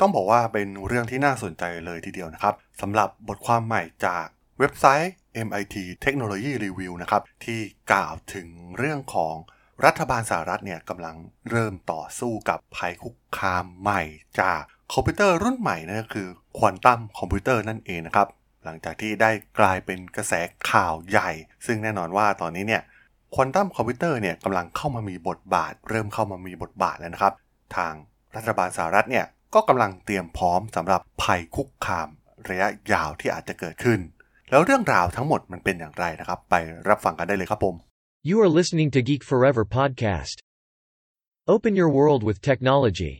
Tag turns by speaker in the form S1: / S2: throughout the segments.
S1: ต้องบอกว่าเป็นเรื่องที่น่าสนใจเลยทีเดียวนะครับสำหรับบทความใหม่จากเว็บไซต์ MIT Technology Review นะครับที่กล่าวถึงเรื่องของรัฐบาลสหรัฐเนี่ยกำลังเริ่มต่อสู้กับภัยคุกคามใหม่จากคอมพิวเตอร์รุ่นใหม่นั่นก็คือควอนตัมคอมพิวเตอร์นั่นเองนะครับหลังจากที่ได้กลายเป็นกระแสข่าวใหญ่ ซึ่งแน่นอนว่าตอนนี้เนี่ยควอนตัมคอมพิวเตอร์เนี่ยกำลังเข้ามามีบทบาท เริ่มเข้ามามีบทบาทแล้วนะครับ ทางรัฐบาลสหรัฐเนี่ย ก็กำลังเตรียมพร้อมสำหรับภัยคุกคาม ระยะยาวที่อาจจะเกิดขึ้น แล้วเรื่องราวทั้งหมดมันเป็นอย่างไรนะครับ ไปรับฟังกันได้เลยครับผม
S2: You are listening to Geek Forever podcast. Open your world with technology.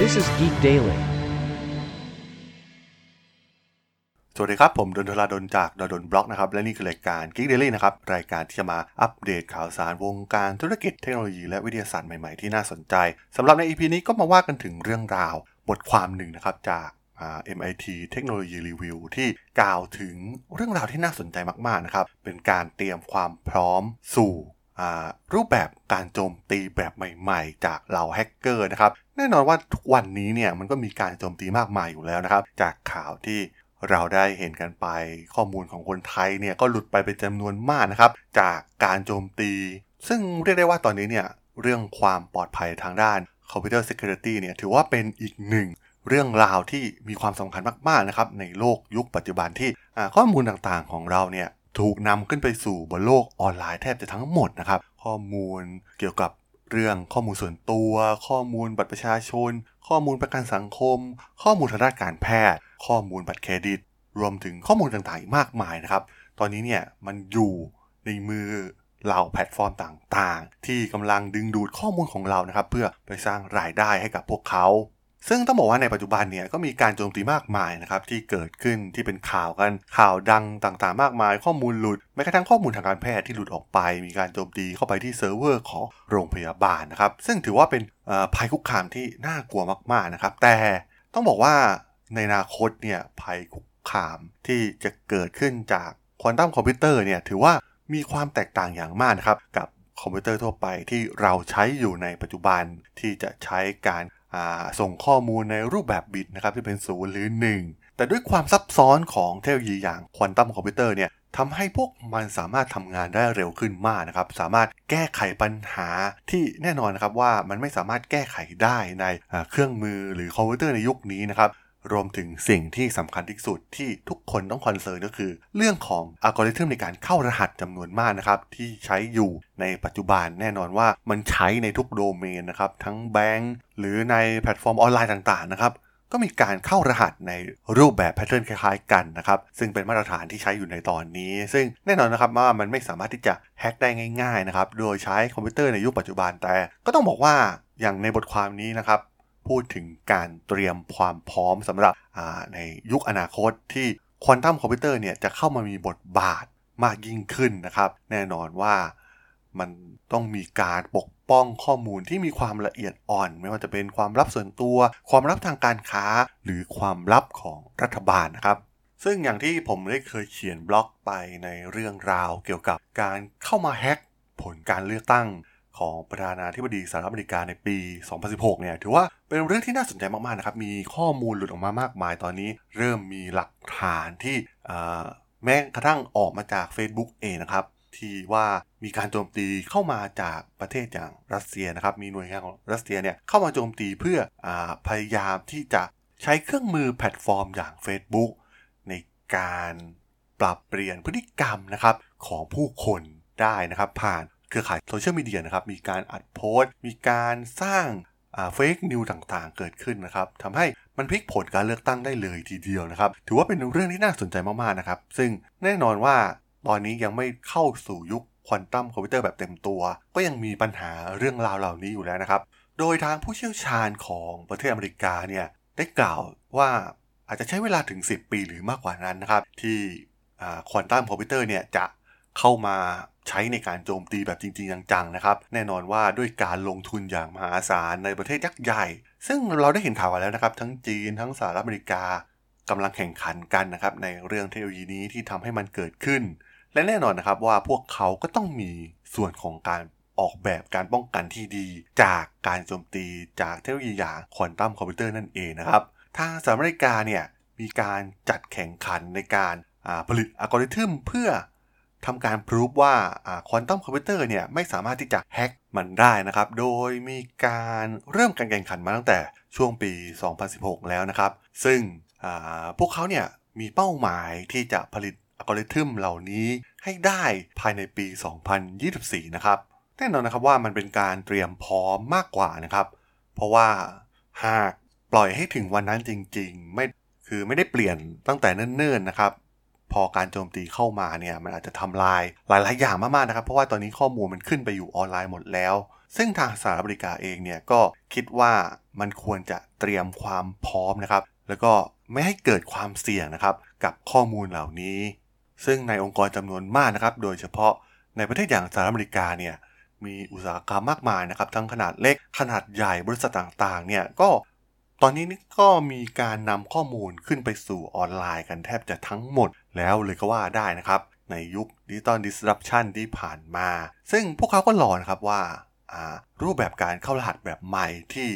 S2: This is Geek Daily.
S1: สวัสดีครับ ผมดนทราดนจากดนบล็อกนะครับ และนี่คือรายการ Geek Daily นะครับ รายการที่จะมาอัปเดตข่าวสารวงการธุรกิจเทคโนโลยีและวิทยาศาสตร์ใหม่ๆที่น่าสนใจสำหรับใน EP นี้ก็มาว่ากันถึงเรื่องราว บทความหนึ่งนะครับจาก MIT Technology Review ที่กล่าวถึงเรื่องราวที่น่าสนใจมากๆนะครับเป็นการเตรียมความพร้อมสู่รูปแบบการโจมตีแบบใหม่ๆ จากเหล่าแฮกเกอร์นะครับแน่นอนว่าทุกวันนี้เนี่ยมันก็มีการโจมตีมากมายอยู่แล้วนะครับ จากข่าวที่ เราได้เห็นกันไปข้อมูลของคนไทยเนี่ยก็หลุดไปเป็นจำนวนมากนะครับ จากการโจมตี ซึ่งเรียกได้ว่าตอนนี้เนี่ยเรื่องความปลอดภัยทางด้าน Computer Security เนี่ยถือว่าเป็นอีกหนึ่งเรื่องราวที่มีความสำคัญมากๆนะครับในโลกยุคปัจจุบันที่ข้อมูลต่างๆของเราเนี่ยถูกนำขึ้นไปสู่บนโลกออนไลน์แทบจะทั้งหมดนะครับ ข้อมูลเกี่ยวกับเรื่องข้อมูลส่วนตัว ข้อมูลบัตรประชาชน ข้อมูลประกันสังคม ข้อมูลทางด้านการแพทย์ ข้อมูลบัตรเครดิต รวมถึงข้อมูลต่างๆอีกมากมายนะครับ ตอนนี้เนี่ยมันอยู่ในมือเหล่าแพลตฟอร์มต่างๆ ที่กำลังดึงดูดข้อมูลของเรานะครับ เพื่อไปสร้างรายได้ให้กับพวกเขา ซึ่งต้องบอกว่าในปัจจุบันเนี่ยก็มีการโจมตีมากมายนะครับที่เกิดขึ้นที่เป็นข่าวกันข่าวดังต่างๆ มากมาย ข้อมูลหลุดแม้กระทั่งข้อมูลทางการแพทย์ที่หลุดออกไป มีการโจมตีเข้าไปที่เซิร์ฟเวอร์ของโรงพยาบาลนะครับซึ่งถือว่าเป็นภัยคุกคามที่น่ากลัวมากๆนะครับแต่ต้องบอกว่าในอนาคตเนี่ยภัยคุกคามที่จะเกิดขึ้นจากควอนตัมคอมพิวเตอร์เนี่ยถือว่ามีความแตกต่างอย่างมากนะครับกับคอมพิวเตอร์ทั่วไปที่เราใช้อยู่ในปัจจุบันที่จะใช้การ ส่งข้อมูลในรูปแบบบิตนะครับที่เป็นศูนย์หรือ 1 แต่ด้วยความซับซ้อนของเทคโนโลยีอย่างควอนตัมคอมพิวเตอร์เนี่ยทำให้พวกมันสามารถทำงานได้เร็วขึ้นมากนะครับ สามารถแก้ไขปัญหาที่แน่นอนนะครับว่ามันไม่สามารถแก้ไขได้ในเครื่องมือหรือคอมพิวเตอร์ในยุคนี้นะครับ รวมถึงสิ่งที่สำคัญที่สุดที่ทุกคนต้อง concern ก็คือ เรื่องของอัลกอริทึมในการเข้ารหัสจำนวนมากนะครับ ที่ใช้อยู่ในปัจจุบันแน่นอนว่ามันใช้ในทุกโดเมนนะครับ ทั้งแบงก์หรือในแพลตฟอร์มออนไลน์ต่างๆนะครับก็มีการเข้ารหัสในรูปแบบ pattern คล้ายๆกันนะครับ ซึ่งเป็นมาตรฐานที่ใช้อยู่ในตอนนี้ ซึ่งแน่นอนนะครับว่ามันไม่สามารถที่จะแฮ็กได้ง่าย ๆนะครับ โดยใช้คอมพิวเตอร์ในยุคปัจจุบันแต่ ก็ต้องบอกว่าอย่างในบทความนี้นะครับ พูดถึงการเตรียมความพร้อมสำหรับในยุคอนาคตที่ควอนตัมคอมพิวเตอร์เนี่ยจะเข้ามามีบทบาทมากยิ่งขึ้นนะครับ แน่นอนว่ามันต้องมีการปกป้องข้อมูลที่มีความละเอียดอ่อน ไม่ว่าจะเป็นความลับส่วนตัว ความลับทางการค้า หรือความลับของรัฐบาลนะครับซึ่งอย่างที่ผมได้เคยเขียนบล็อกไปในเรื่องราวเกี่ยวกับการเข้ามาแฮ็กผลการเลือกตั้ง ของประธานาธิบดีสหรัฐอเมริกาในปี 2016 เนี่ยถือว่าเป็นเรื่องที่น่าสนใจมากๆนะครับ มีข้อมูลหลุดออกมามากมายตอนนี้ เริ่มมีหลักฐานที่แม้กระทั่งออกมาจาก Facebook เองนะครับ ที่ว่ามีการโจมตีเข้ามาจากประเทศอย่างรัสเซียนะครับ มีหน่วยงานของรัสเซียเนี่ยเข้ามาโจมตีเพื่อพยายามที่จะใช้เครื่องมือแพลตฟอร์มอย่าง Facebook ในการปรับเปลี่ยนพฤติกรรมนะครับของผู้คนได้นะครับผ่าน เครือข่ายโซเชียลมีเดียนะครับ มีการอัดโพสต์ มีการสร้าง fake news ต่างๆ เกิดขึ้นนะครับทำให้มันพลิกผลการเลือกตั้งได้เลยทีเดียวนะครับ ถือว่าเป็นเรื่องที่น่าสนใจมากๆนะครับ ซึ่งแน่นอนว่าตอนนี้ยังไม่เข้าสู่ยุคควอนตัมคอมพิวเตอร์แบบเต็มตัว ก็ยังมีปัญหาเรื่องราวเหล่านี้อยู่แล้วนะครับ โดยทางผู้เชี่ยวชาญของประเทศอเมริกาเนี่ยได้กล่าวว่าอาจจะใช้เวลาถึง 10 ปีหรือมากกว่านั้นนะครับ ที่ควอนตัมคอมพิวเตอร์เนี่ยจะ เข้ามาใช้ในการโจมตีแบบจริง ๆ จังๆ นะครับ แน่นอนว่าด้วยการลงทุนอย่างมหาศาลในประเทศยักษ์ใหญ่ ซึ่งเราได้เห็นข่าวกันแล้วนะครับ ทั้งจีนทั้งสหรัฐอเมริกากำลังแข่งขันกันนะครับในเรื่องเทคโนโลยีนี้ที่ทำให้มันเกิดขึ้น และแน่นอนนะครับว่าพวกเขาก็ต้องมีส่วนของการออกแบบการป้องกันที่ดี จากการโจมตีจากเทคโนโลยีอย่างควอนตัมคอมพิวเตอร์นั่นเองนะครับ ทางสหรัฐอเมริกาเนี่ยมีการจัดแข่งขันในการผลิตอัลกอริทึมเพื่อ ทำการพิสูจน์ว่าควอนตัมคอมพิวเตอร์เนี่ยไม่สามารถที่จะแฮ็กมันได้นะครับ โดยมีการเริ่มการแข่งขันมาตั้งแต่ช่วงปี 2016 แล้วนะครับ ซึ่งพวกเขาเนี่ยมีเป้าหมายที่จะผลิตอัลกอริทึมเหล่านี้ให้ได้ภายในปี 2024 นะครับ แน่นอนนะครับว่ามันเป็นการเตรียมพร้อมมากกว่านะครับ เพราะว่าหากปล่อยให้ถึงวันนั้นจริง ๆ ไม่คือไม่ได้เปลี่ยนตั้งแต่เนิ่นๆนะครับ พอการโจมตีเข้ามาเนี่ยมันอาจจะทำลายหลาย ๆ อย่างมาก ๆ นะครับ เพราะว่าตอนนี้ข้อมูลมันขึ้นไปอยู่ออนไลน์หมดแล้ว ซึ่งทางสหรัฐอเมริกาเองเนี่ยก็คิดว่ามันควรจะเตรียมความพร้อมนะครับ แล้วก็ไม่ให้เกิดความเสี่ยงนะครับกับข้อมูลเหล่านี้ ซึ่งในองค์กรจำนวนมากนะครับ โดยเฉพาะในประเทศอย่างสหรัฐอเมริกาเนี่ยมีอุตสาหกรรมมากมายนะครับ ทั้งขนาดเล็กขนาดใหญ่บริษัทต่าง ๆ เนี่ยก็ ตอนนี้นี่ก็มีการนำข้อมูลขึ้นไปสู่ออนไลน์กันแทบจะทั้งหมดแล้วเลยก็ว่าได้นะครับ ในยุคดิจิตอลดิสรัปชันที่ผ่านมา ซึ่งพวกเขาก็รอนะครับว่า รูปแบบการเข้ารหัสแบบใหม่ที่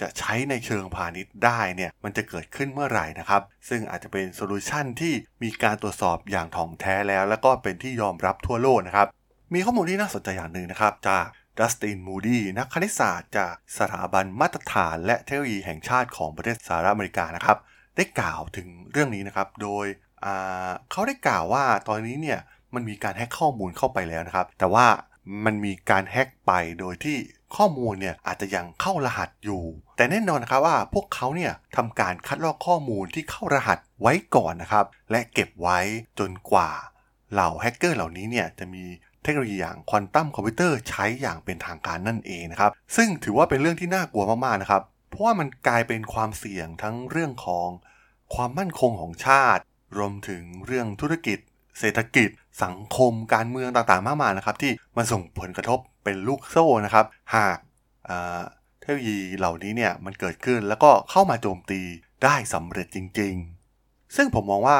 S1: จะใช้ในเชิงพาณิชย์ได้เนี่ยมันจะเกิดขึ้นเมื่อไหร่นะครับ ซึ่งอาจจะเป็นโซลูชันที่มีการตรวจสอบอย่างถ่องแท้แล้ว แล้วก็เป็นที่ยอมรับทั่วโลกนะครับ มีข้อมูลที่น่าสนใจอย่างหนึ่งนะครับ จาก ดัสตินมูดีนักคณิตศาสตร์จากสถาบันมาตรฐานและเทคโนโลยีแห่งชาติของประเทศสหรัฐอเมริกานะครับ ได้กล่าวถึงเรื่องนี้นะครับ โดยเขาได้กล่าวว่าตอนนี้เนี่ยมันมีการแฮ็กข้อมูลเข้าไปแล้วนะครับ แต่ว่ามันมีการแฮ็กไปโดยที่ข้อมูลเนี่ยอาจจะยังเข้ารหัสอยู่ แต่แน่นอนนะครับว่าพวกเขาเนี่ยทำการคัดลอกข้อมูลที่เข้ารหัสไว้ก่อนนะครับ และเก็บไว้จนกว่าเหล่าแฮกเกอร์เหล่านี้เนี่ยจะมี เทคโนโลยีอย่างควอนตัมคอมพิวเตอร์ใช้อย่างเป็นทางการนั่นเองนะครับ ซึ่งถือว่าเป็นเรื่องที่น่ากลัวมากๆนะครับ เพราะว่ามันกลายเป็นความเสี่ยงทั้งเรื่องของความมั่นคงของชาติ รวมถึงเรื่องธุรกิจ เศรษฐกิจ สังคม การเมืองต่างๆ มากมายนะครับ ที่มันส่งผลกระทบเป็นลูกโซ่นะครับ หากเทคโนโลยีเหล่านี้เนี่ยมันเกิดขึ้นแล้วก็เข้ามาโจมตีได้สำเร็จจริง ๆ ซึ่งผมมองว่า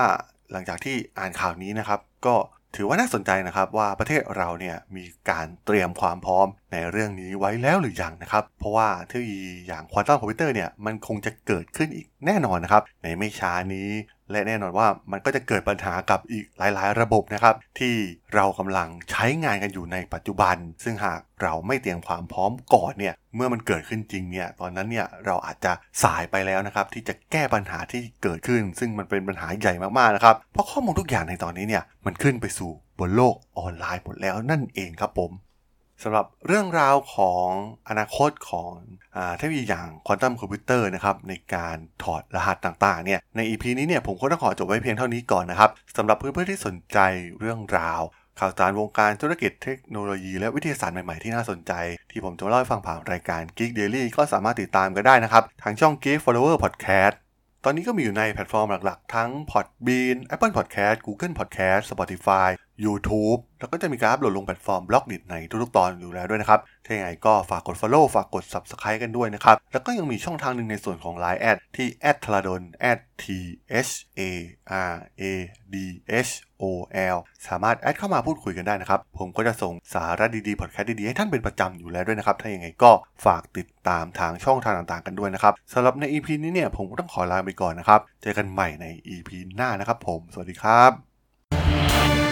S1: หลังจากที่อ่านข่าวนี้นะครับ ก็ ถือว่าน่าสนใจนะครับว่าประเทศเราเนี่ยมีการเตรียมความพร้อมในเรื่องนี้ไว้แล้วหรือยังนะครับ เพราะว่าเทคโนโลยีอย่างควอนตัมคอมพิวเตอร์เนี่ยมันคงจะเกิดขึ้นอีกแน่นอนนะครับ ในไม่ช้านี้ และแน่นอนว่ามันก็จะเกิดปัญหากับอีกหลายๆ ระบบนะครับ ที่เรากำลังใช้งานกันอยู่ในปัจจุบัน ซึ่งหากเราไม่เตรียมความพร้อมก่อนเนี่ยเมื่อมันเกิดขึ้นจริงเนี่ยตอนนั้นเนี่ยเราอาจจะสายไปแล้วนะครับที่จะแก้ปัญหาที่เกิดขึ้น ซึ่งมันเป็นปัญหาใหญ่มากๆนะครับเพราะข้อมูลทุกอย่างในตอนนี้เนี่ยมันขึ้นไปสู่บนโลกออนไลน์หมดแล้วนั่นเองครับผม สำหรับเรื่องราวของอนาคตของเทคโนโลยีอย่างควอนตัมคอมพิวเตอร์นะครับในการถอดรหัสต่างๆเนี่ยใน EP นี้เนี่ยผมก็ต้องขอจบไว้เพียงเท่านี้ก่อนนะครับสำหรับเพื่อนๆที่สนใจเรื่องราว ข่าวสารวงการธุรกิจเทคโนโลยี และวิทยาศาสตร์ใหม่ๆที่น่าสนใจ ที่ผมจะเล่าให้ฟังผ่านรายการ Geek Daily ก็สามารถติดตามกันได้นะครับทางช่อง Geek Forever Podcast ตอนนี้ก็มีอยู่ในแพลตฟอร์มหลักๆ ทั้ง Podbean Apple Podcast Google Podcast Spotify YouTube แล้วก็จะมีการอัปโหลดลงแพลตฟอร์ม Blockdit ในทุกๆตอนอยู่แล้วด้วยนะครับ ถ้าอย่างไรก็ฝากกด Follow ฝากกด Subscribe กันด้วยนะครับ แล้วก็ยังมีช่องทางหนึ่งในส่วนของ Line แอดที่ t h a r a d o n t h a r a d h o l สามารถแอดเข้ามาพูดคุยกันได้นะครับ ผมก็จะส่งสาระดีๆพอดแคสต์ดีๆ ให้ท่านเป็นประจำอยู่แล้วด้วยนะครับ ถ้าอย่างไรก็ฝากติดตามทางช่องทางต่างๆ กันด้วยนะครับสำหรับใน EP นี้เนี่ยผมก็ต้องขอลาไปก่อนนะครับ เจอกันใหม่ใน EP หน้านะครับผม สวัสดีครับ